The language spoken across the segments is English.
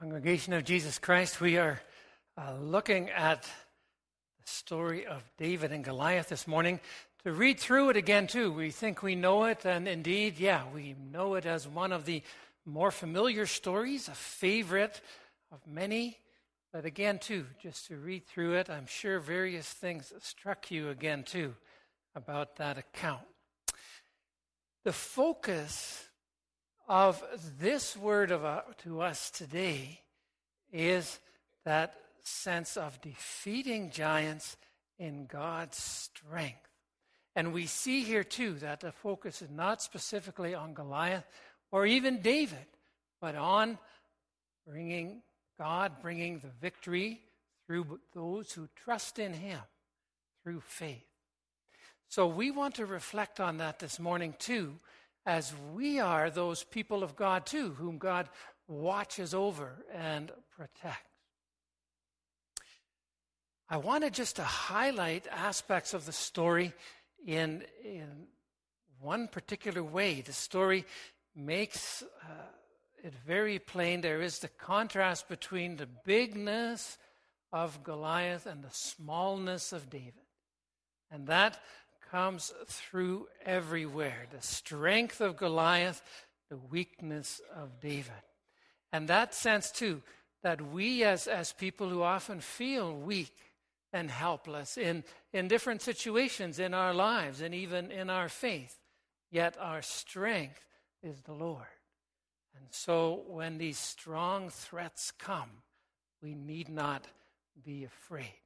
Congregation of Jesus Christ, we are uh, looking at the story of David and Goliath this morning. To read through it again, too, we think we know it, and indeed, yeah, we know it as one of the more familiar stories, a favorite of many. But again, too, just to read through it, I'm sure various things struck you again, too, about that account. The focus of this word of, uh, to us today is that sense of defeating giants in God's strength. And we see here too that the focus is not specifically on Goliath or even David, but on bringing God, bringing the victory through those who trust in Him through faith. So we want to reflect on that this morning too as we are those people of God too, whom God watches over and protects. I wanted just to highlight aspects of the story in, in one particular way. The story makes uh, it very plain. There is the contrast between the bigness of Goliath and the smallness of David. And that comes through everywhere the strength of Goliath, the weakness of David. And that sense, too, that we as, as people who often feel weak and helpless in, in different situations in our lives and even in our faith, yet our strength is the Lord. And so when these strong threats come, we need not be afraid.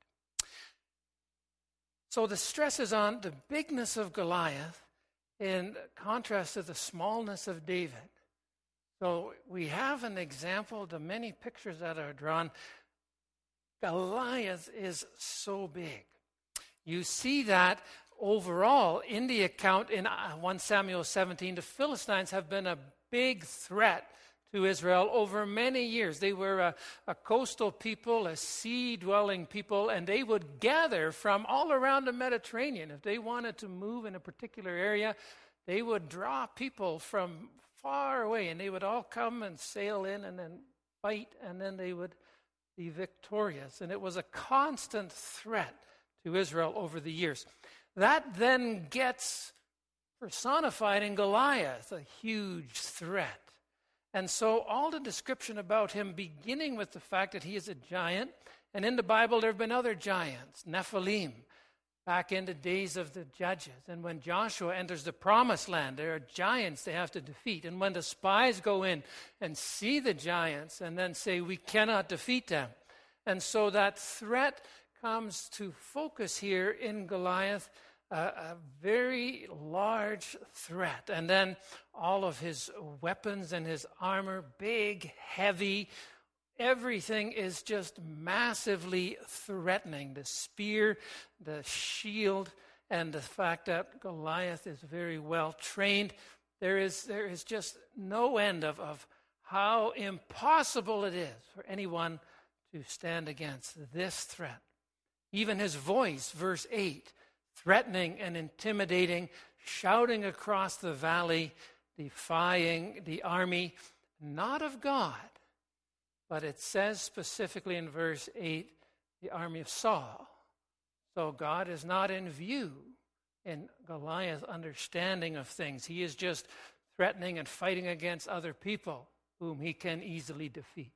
So the stress is on the bigness of Goliath in contrast to the smallness of David. So we have an example, the many pictures that are drawn. Goliath is so big. You see that overall in the account in uh, 1 Samuel 17, the Philistines have been a big threat to Israel over many years. They were a, a coastal people, a sea dwelling people, and they would gather from all around the Mediterranean. If they wanted to move in a particular area, they would draw people from far away, and they would all come and sail in and then fight, and then they would be victorious. And it was a constant threat to Israel over the years. That then gets personified in Goliath, a huge threat. And so, all the description about him, beginning with the fact that he is a giant, and in the Bible there have been other giants, Nephilim, back in the days of the judges. And when Joshua enters the promised land, there are giants they have to defeat. And when the spies go in and see the giants and then say, We cannot defeat them. And so that threat comes to focus here in Goliath a, a, very large threat. And then all of his weapons and his armor, big, heavy, everything is just massively threatening. The spear, the shield, and the fact that Goliath is very well trained. There is, there is just no end of, of how impossible it is for anyone to stand against this threat. Even his voice, verse 8, threatening and intimidating, shouting across the valley, defying the army, not of God, but it says specifically in verse 8, the army of Saul. So God is not in view in Goliath's understanding of things. He is just threatening and fighting against other people whom he can easily defeat.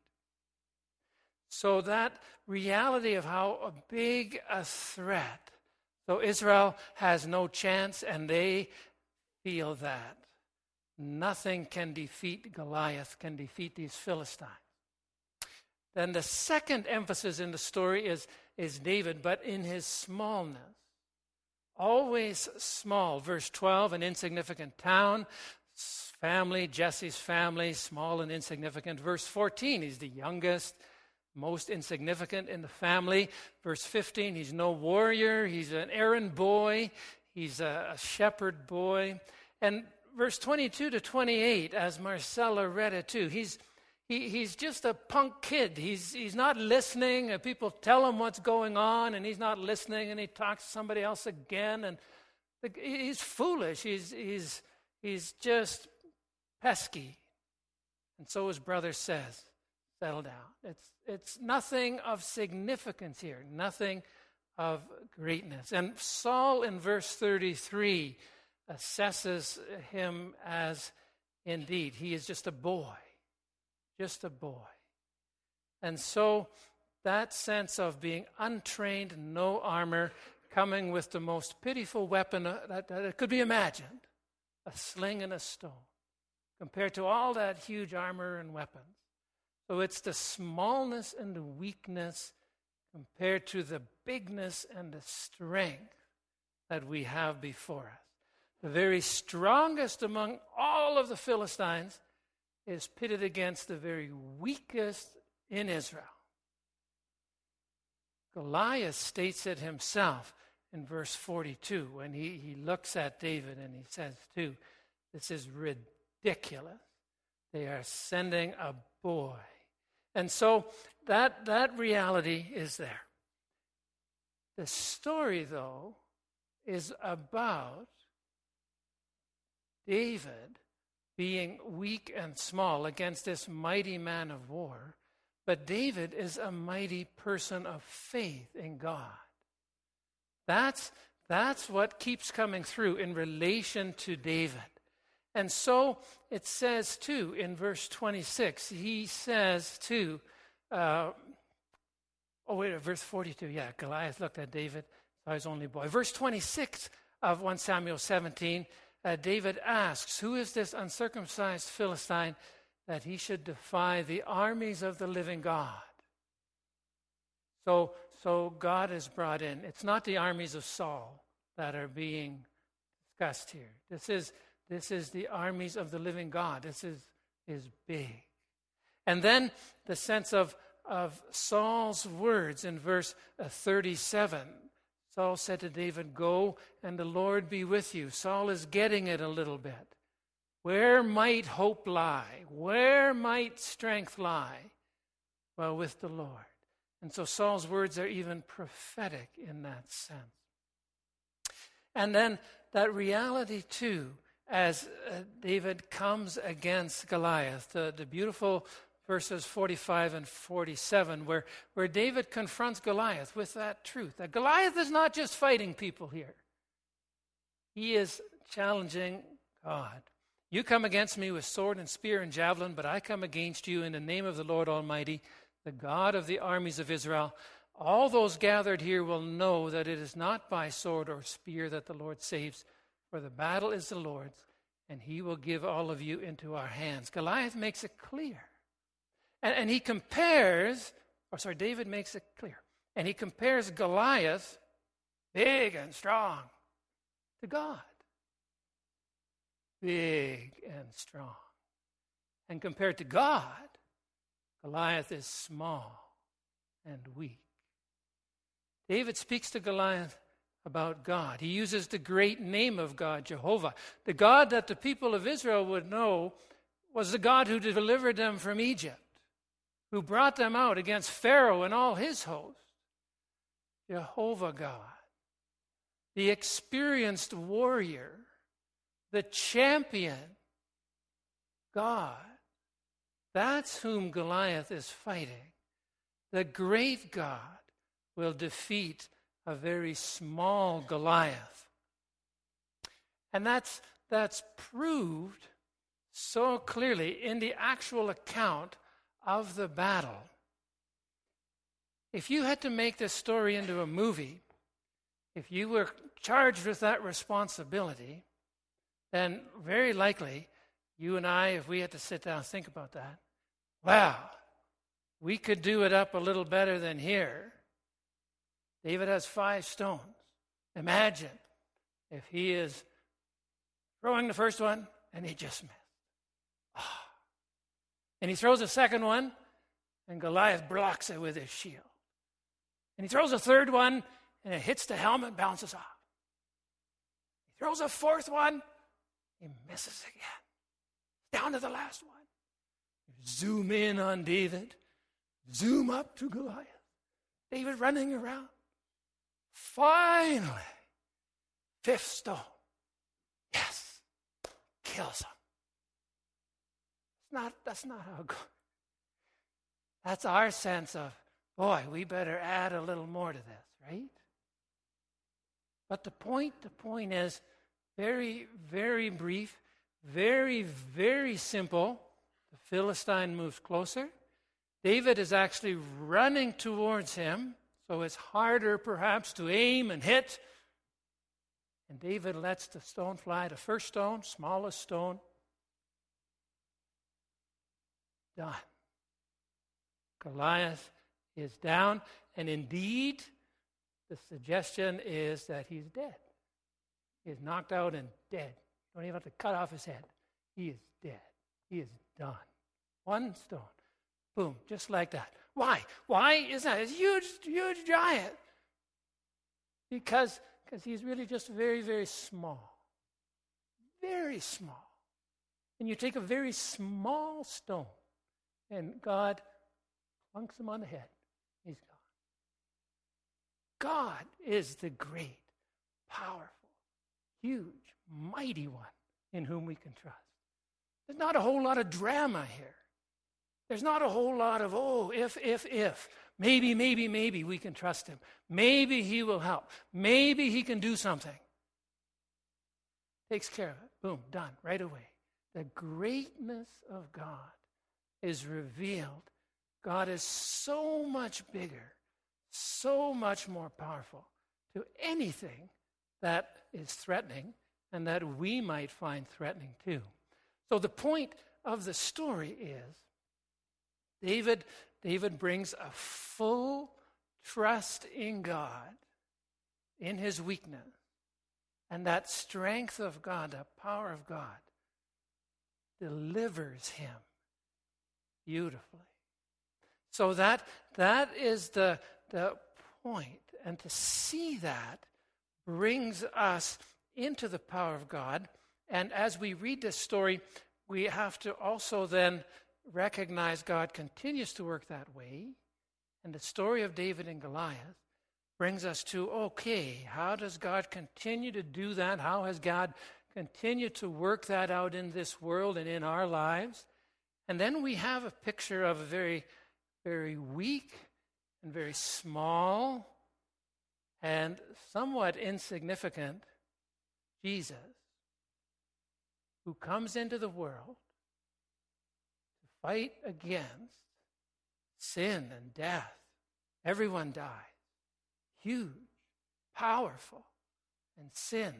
So that reality of how big a threat so Israel has no chance, and they feel that. Nothing can defeat Goliath, can defeat these Philistines. Then the second emphasis in the story is, is David, but in his smallness. Always small. Verse 12, an insignificant town, family, Jesse's family, small and insignificant. Verse 14, he's the youngest most insignificant in the family. Verse 15, he's no warrior, he's an errand boy, he's a, shepherd boy. And verse 22 to 28, as Marcella read it too, he's, he, he's just a punk kid. He's, he's not listening, people tell him what's going on, and he's not listening, and he talks to somebody else again. And he's foolish. He's, he's, he's just pesky. And so his brother says, settle down. It's, it's nothing of significance here, nothing of greatness. And Saul in verse 33 assesses him as indeed, he is just a boy, just a boy. And so that sense of being untrained, no armor, coming with the most pitiful weapon uh, that, that could be imagined a sling and a stone, compared to all that huge armor and weapons. So it's the smallness and the weakness compared to the bigness and the strength that we have before us. The very strongest among all of the Philistines is pitted against the very weakest in Israel. Goliath states it himself in verse 42 when he, he looks at David and he says, too, this is ridiculous. They are sending a boy. And so that, that reality is there. The story, though, is about David being weak and small against this mighty man of war. But David is a mighty person of faith in God. That's, that's what keeps coming through in relation to David. And so it says, too, in verse 26, he says, too, uh, oh, wait, verse 42, yeah, Goliath looked at David, saw his only boy. Verse 26 of 1 Samuel 17, uh, David asks, Who is this uncircumcised Philistine that he should defy the armies of the living God? So, so God is brought in. It's not the armies of Saul that are being discussed here. This is, this is the armies of the living God. This is, is big. And then the sense of, of Saul's words in verse uh, 37. Saul said to David, Go and the Lord be with you. Saul is getting it a little bit. Where might hope lie? Where might strength lie? Well, with the Lord. And so Saul's words are even prophetic in that sense. And then that reality, too, as uh, David comes against Goliath, the, the beautiful verses 45 and 47, where, where David confronts Goliath with that truth that Goliath is not just fighting people here, he is challenging God. You come against me with sword and spear and javelin, but I come against you in the name of the Lord Almighty, the God of the armies of Israel. All those gathered here will know that it is not by sword or spear that the Lord saves, for the battle is the Lord's, and he will give all of you into our hands. Goliath makes it clear. And, and he compares, or sorry, David makes it clear. And he compares Goliath, big and strong, to God. Big and strong. And compared to God, Goliath is small and weak. David speaks to Goliath about God. He uses the great name of God, Jehovah. The God that the people of Israel would know was the God who delivered them from Egypt who brought them out against Pharaoh and all his host. Jehovah God, the experienced warrior, the champion God. That's whom Goliath is fighting. The great God will defeat a very small Goliath. And that's, that's proved so clearly in the actual account of the battle. If you had to make this story into a movie, if you were charged with that responsibility, then very likely you and I, if we had to sit down and think about that, wow, we could do it up a little better than here. David has five stones. Imagine if he is throwing the first one and he just missed. Oh, and he throws a second one, and Goliath blocks it with his shield. And he throws a third one, and it hits the helmet, bounces off. He throws a fourth one, he misses again. Down to the last one. Zoom in on David, zoom up to Goliath. David running around. Finally, fifth stone. Yes, kills him not, that's not how it goes. That's our sense of, boy, we better add a little more to this, right? But the point, the point is very, very brief, very, very simple. The Philistine moves closer. David is actually running towards him, so it's harder perhaps to aim and hit. And David lets the stone fly, the first stone, smallest stone. Done. Goliath is down, and indeed, the suggestion is that he's dead. He is knocked out and dead. Don't even have to cut off his head. He is dead. He is done. One stone. Boom, just like that. Why? Why is that? It's a huge, huge giant. Because because he's really just very, very small. Very small. And you take a very small stone, and God plunks him on the head. He's gone. God is the great, powerful, huge, mighty one in whom we can trust. There's not a whole lot of drama here. There's not a whole lot of, oh, if, if, if. Maybe, maybe, maybe we can trust him. Maybe he will help. Maybe he can do something. Takes care of it. Boom, done, right away. The greatness of God is revealed. God is so much bigger, so much more powerful to anything that is threatening and that we might find threatening too. So the point of the story is David David brings a full trust in God, in his weakness, and that strength of God, the power of God, delivers him beautifully. So that that is the the point, and to see that brings us into the power of God. And as we read this story, we have to also then recognize God continues to work that way. And the story of David and Goliath brings us to okay, how does God continue to do that? How has God continued to work that out in this world and in our lives? And then we have a picture of a very, very weak and very small and somewhat insignificant Jesus who comes into the world fight against sin and death. Everyone dies. Huge, powerful. And sin,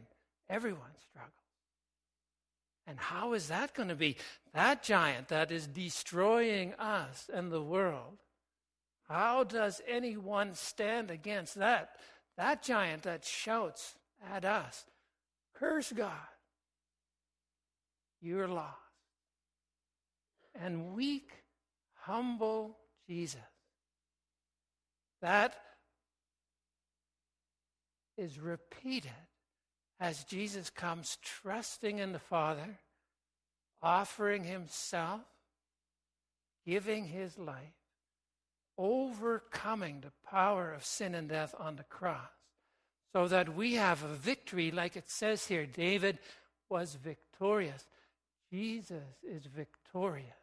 everyone struggles. And how is that going to be? That giant that is destroying us and the world. How does anyone stand against that? That giant that shouts at us, Curse God. You're lost and weak, humble Jesus. That is repeated as Jesus comes trusting in the Father, offering himself, giving his life, overcoming the power of sin and death on the cross, so that we have a victory, like it says here David was victorious. Jesus is victorious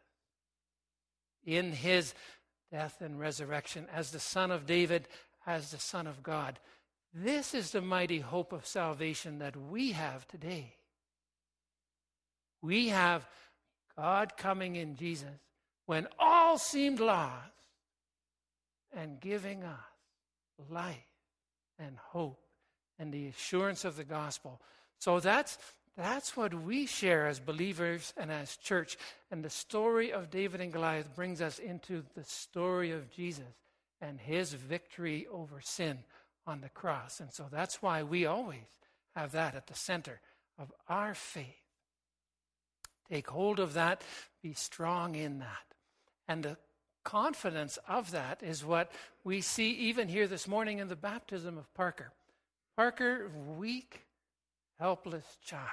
in his death and resurrection as the Son of David, as the Son of God. This is the mighty hope of salvation that we have today. We have God coming in Jesus when all seemed lost and giving us life and hope and the assurance of the gospel. So that's that's what we share as believers and as church. And the story of David and Goliath brings us into the story of Jesus and his victory over sin on the cross. And so that's why we always have that at the center of our faith. Take hold of that, be strong in that. And the confidence of that is what we see even here this morning in the baptism of Parker. Parker, weak, helpless child.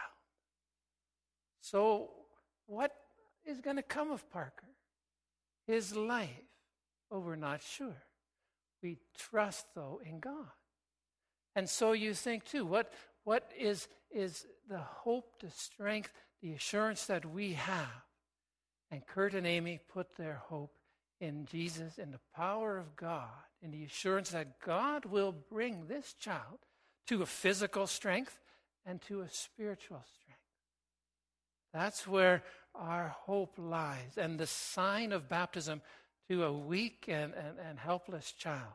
So, what is going to come of Parker? His life? Oh, we're not sure. We trust, though, in God. And so you think, too, what, what is, is the hope, the strength, the assurance that we have? And Kurt and Amy put their hope in Jesus, in the power of God, in the assurance that God will bring this child to a physical strength and to a spiritual strength. That's where our hope lies. And the sign of baptism to a weak and, and, and helpless child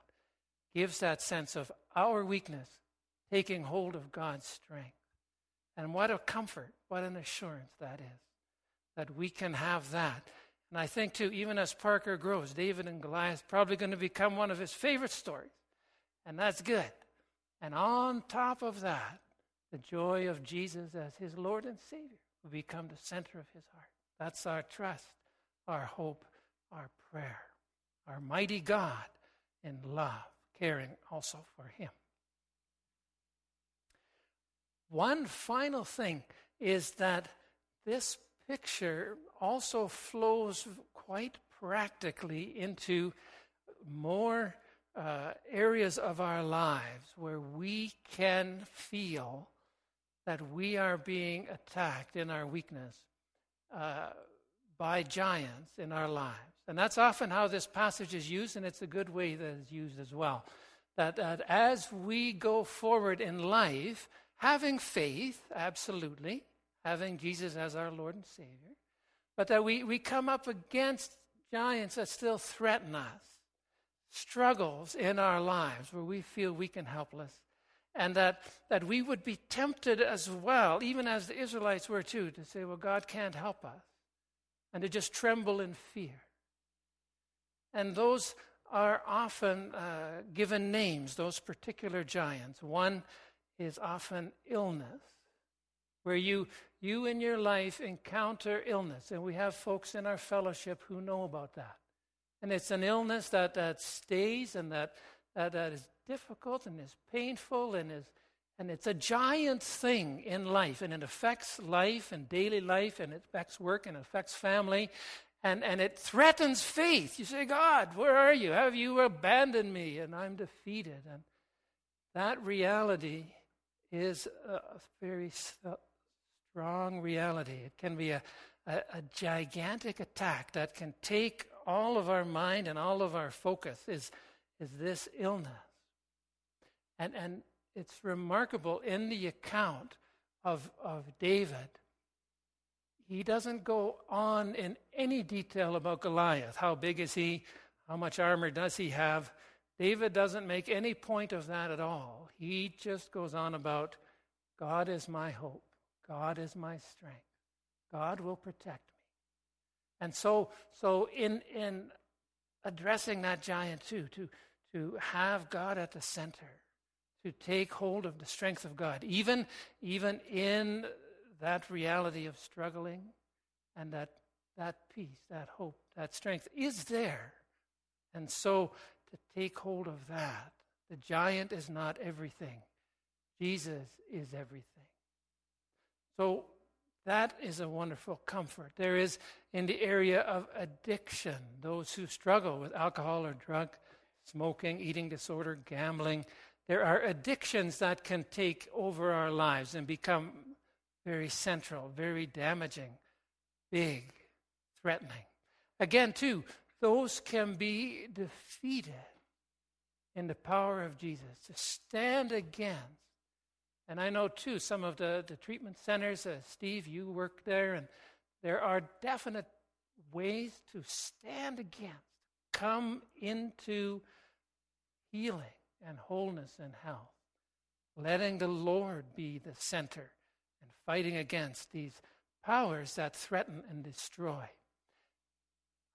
gives that sense of our weakness taking hold of God's strength. And what a comfort, what an assurance that is, that we can have that. And I think, too, even as Parker grows, David and Goliath probably going to become one of his favorite stories. And that's good. And on top of that, the joy of Jesus as his Lord and Savior will become the center of his heart. That's our trust, our hope, our prayer, our mighty God in love, caring also for him. One final thing is that this picture also flows quite practically into more uh, areas of our lives where we can feel that we are being attacked in our weakness uh, by giants in our lives. And that's often how this passage is used, and it's a good way that it's used as well. That, that as we go forward in life, having faith, absolutely, having Jesus as our Lord and Savior, but that we, we come up against giants that still threaten us, struggles in our lives where we feel weak and helpless, and that, that we would be tempted as well, even as the Israelites were too, to say, well, God can't help us, and to just tremble in fear. And those are often uh, given names, those particular giants. One is often illness, where you, you in your life encounter illness. And we have folks in our fellowship who know about that. And it's an illness that, that stays and that, that, that is difficult and is painful and is and it's a giant thing in life and it affects life and daily life and it affects work and affects family and, and it threatens faith. You say, God, where are you? Have you abandoned me? And I'm defeated. And that reality is a very strong reality. It can be a, a, a, gigantic attack that can take all of our mind and all of our focus is, is this illness. And, and it's remarkable in the account of, of David. He doesn't go on in any detail about Goliath. How big is he? How much armor does he have? David doesn't make any point of that at all. He just goes on about God is my hope, God is my strength, God will protect me. And so, so in, in addressing that giant too, to, to have God at the center, to take hold of the strength of God, even, even in that reality of struggling and that, that peace, that hope, that strength is there. And so to take hold of that. The giant is not everything, Jesus is everything. So that is a wonderful comfort. There is in the area of addiction, those who struggle with alcohol or drug, smoking, eating disorder, gambling. There are addictions that can take over our lives and become very central, very damaging, big, threatening. Again, too, those can be defeated in the power of Jesus, to stand against. And I know, too, some of the, the treatment centers, uh, Steve, you work there, and there are definite ways to stand against, come into healing and wholeness and health, letting the Lord be the center and fighting against these powers that threaten and destroy.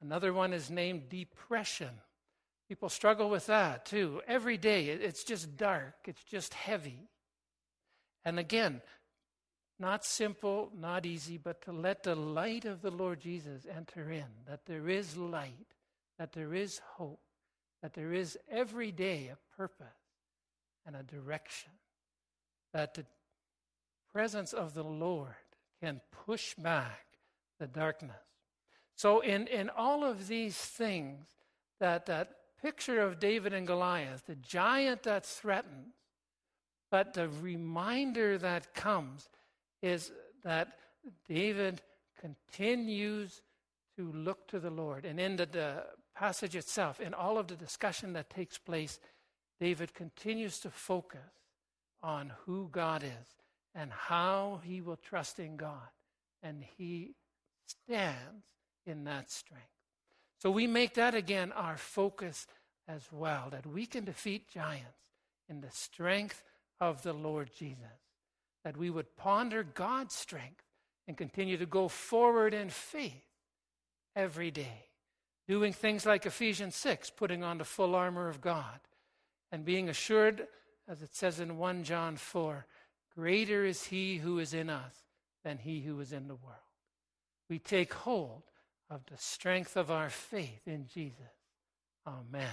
Another one is named depression. People struggle with that too. Every day, it's just dark, it's just heavy. And again, not simple, not easy, but to let the light of the Lord Jesus enter in, that there is light, that there is hope, that there is every day a purpose and a direction, that the presence of the Lord can push back the darkness. So, in, in all of these things, that, that picture of David and Goliath, the giant that threatens, but the reminder that comes is that David continues to look to the Lord. And in the, the passage itself, in all of the discussion that takes place, David continues to focus on who God is and how he will trust in God. And he stands in that strength. So we make that again our focus as well, that we can defeat giants in the strength of the Lord Jesus. That we would ponder God's strength and continue to go forward in faith every day. Doing things like Ephesians 6, putting on the full armor of God, and being assured, as it says in 1 John 4, greater is he who is in us than he who is in the world. We take hold of the strength of our faith in Jesus. Amen.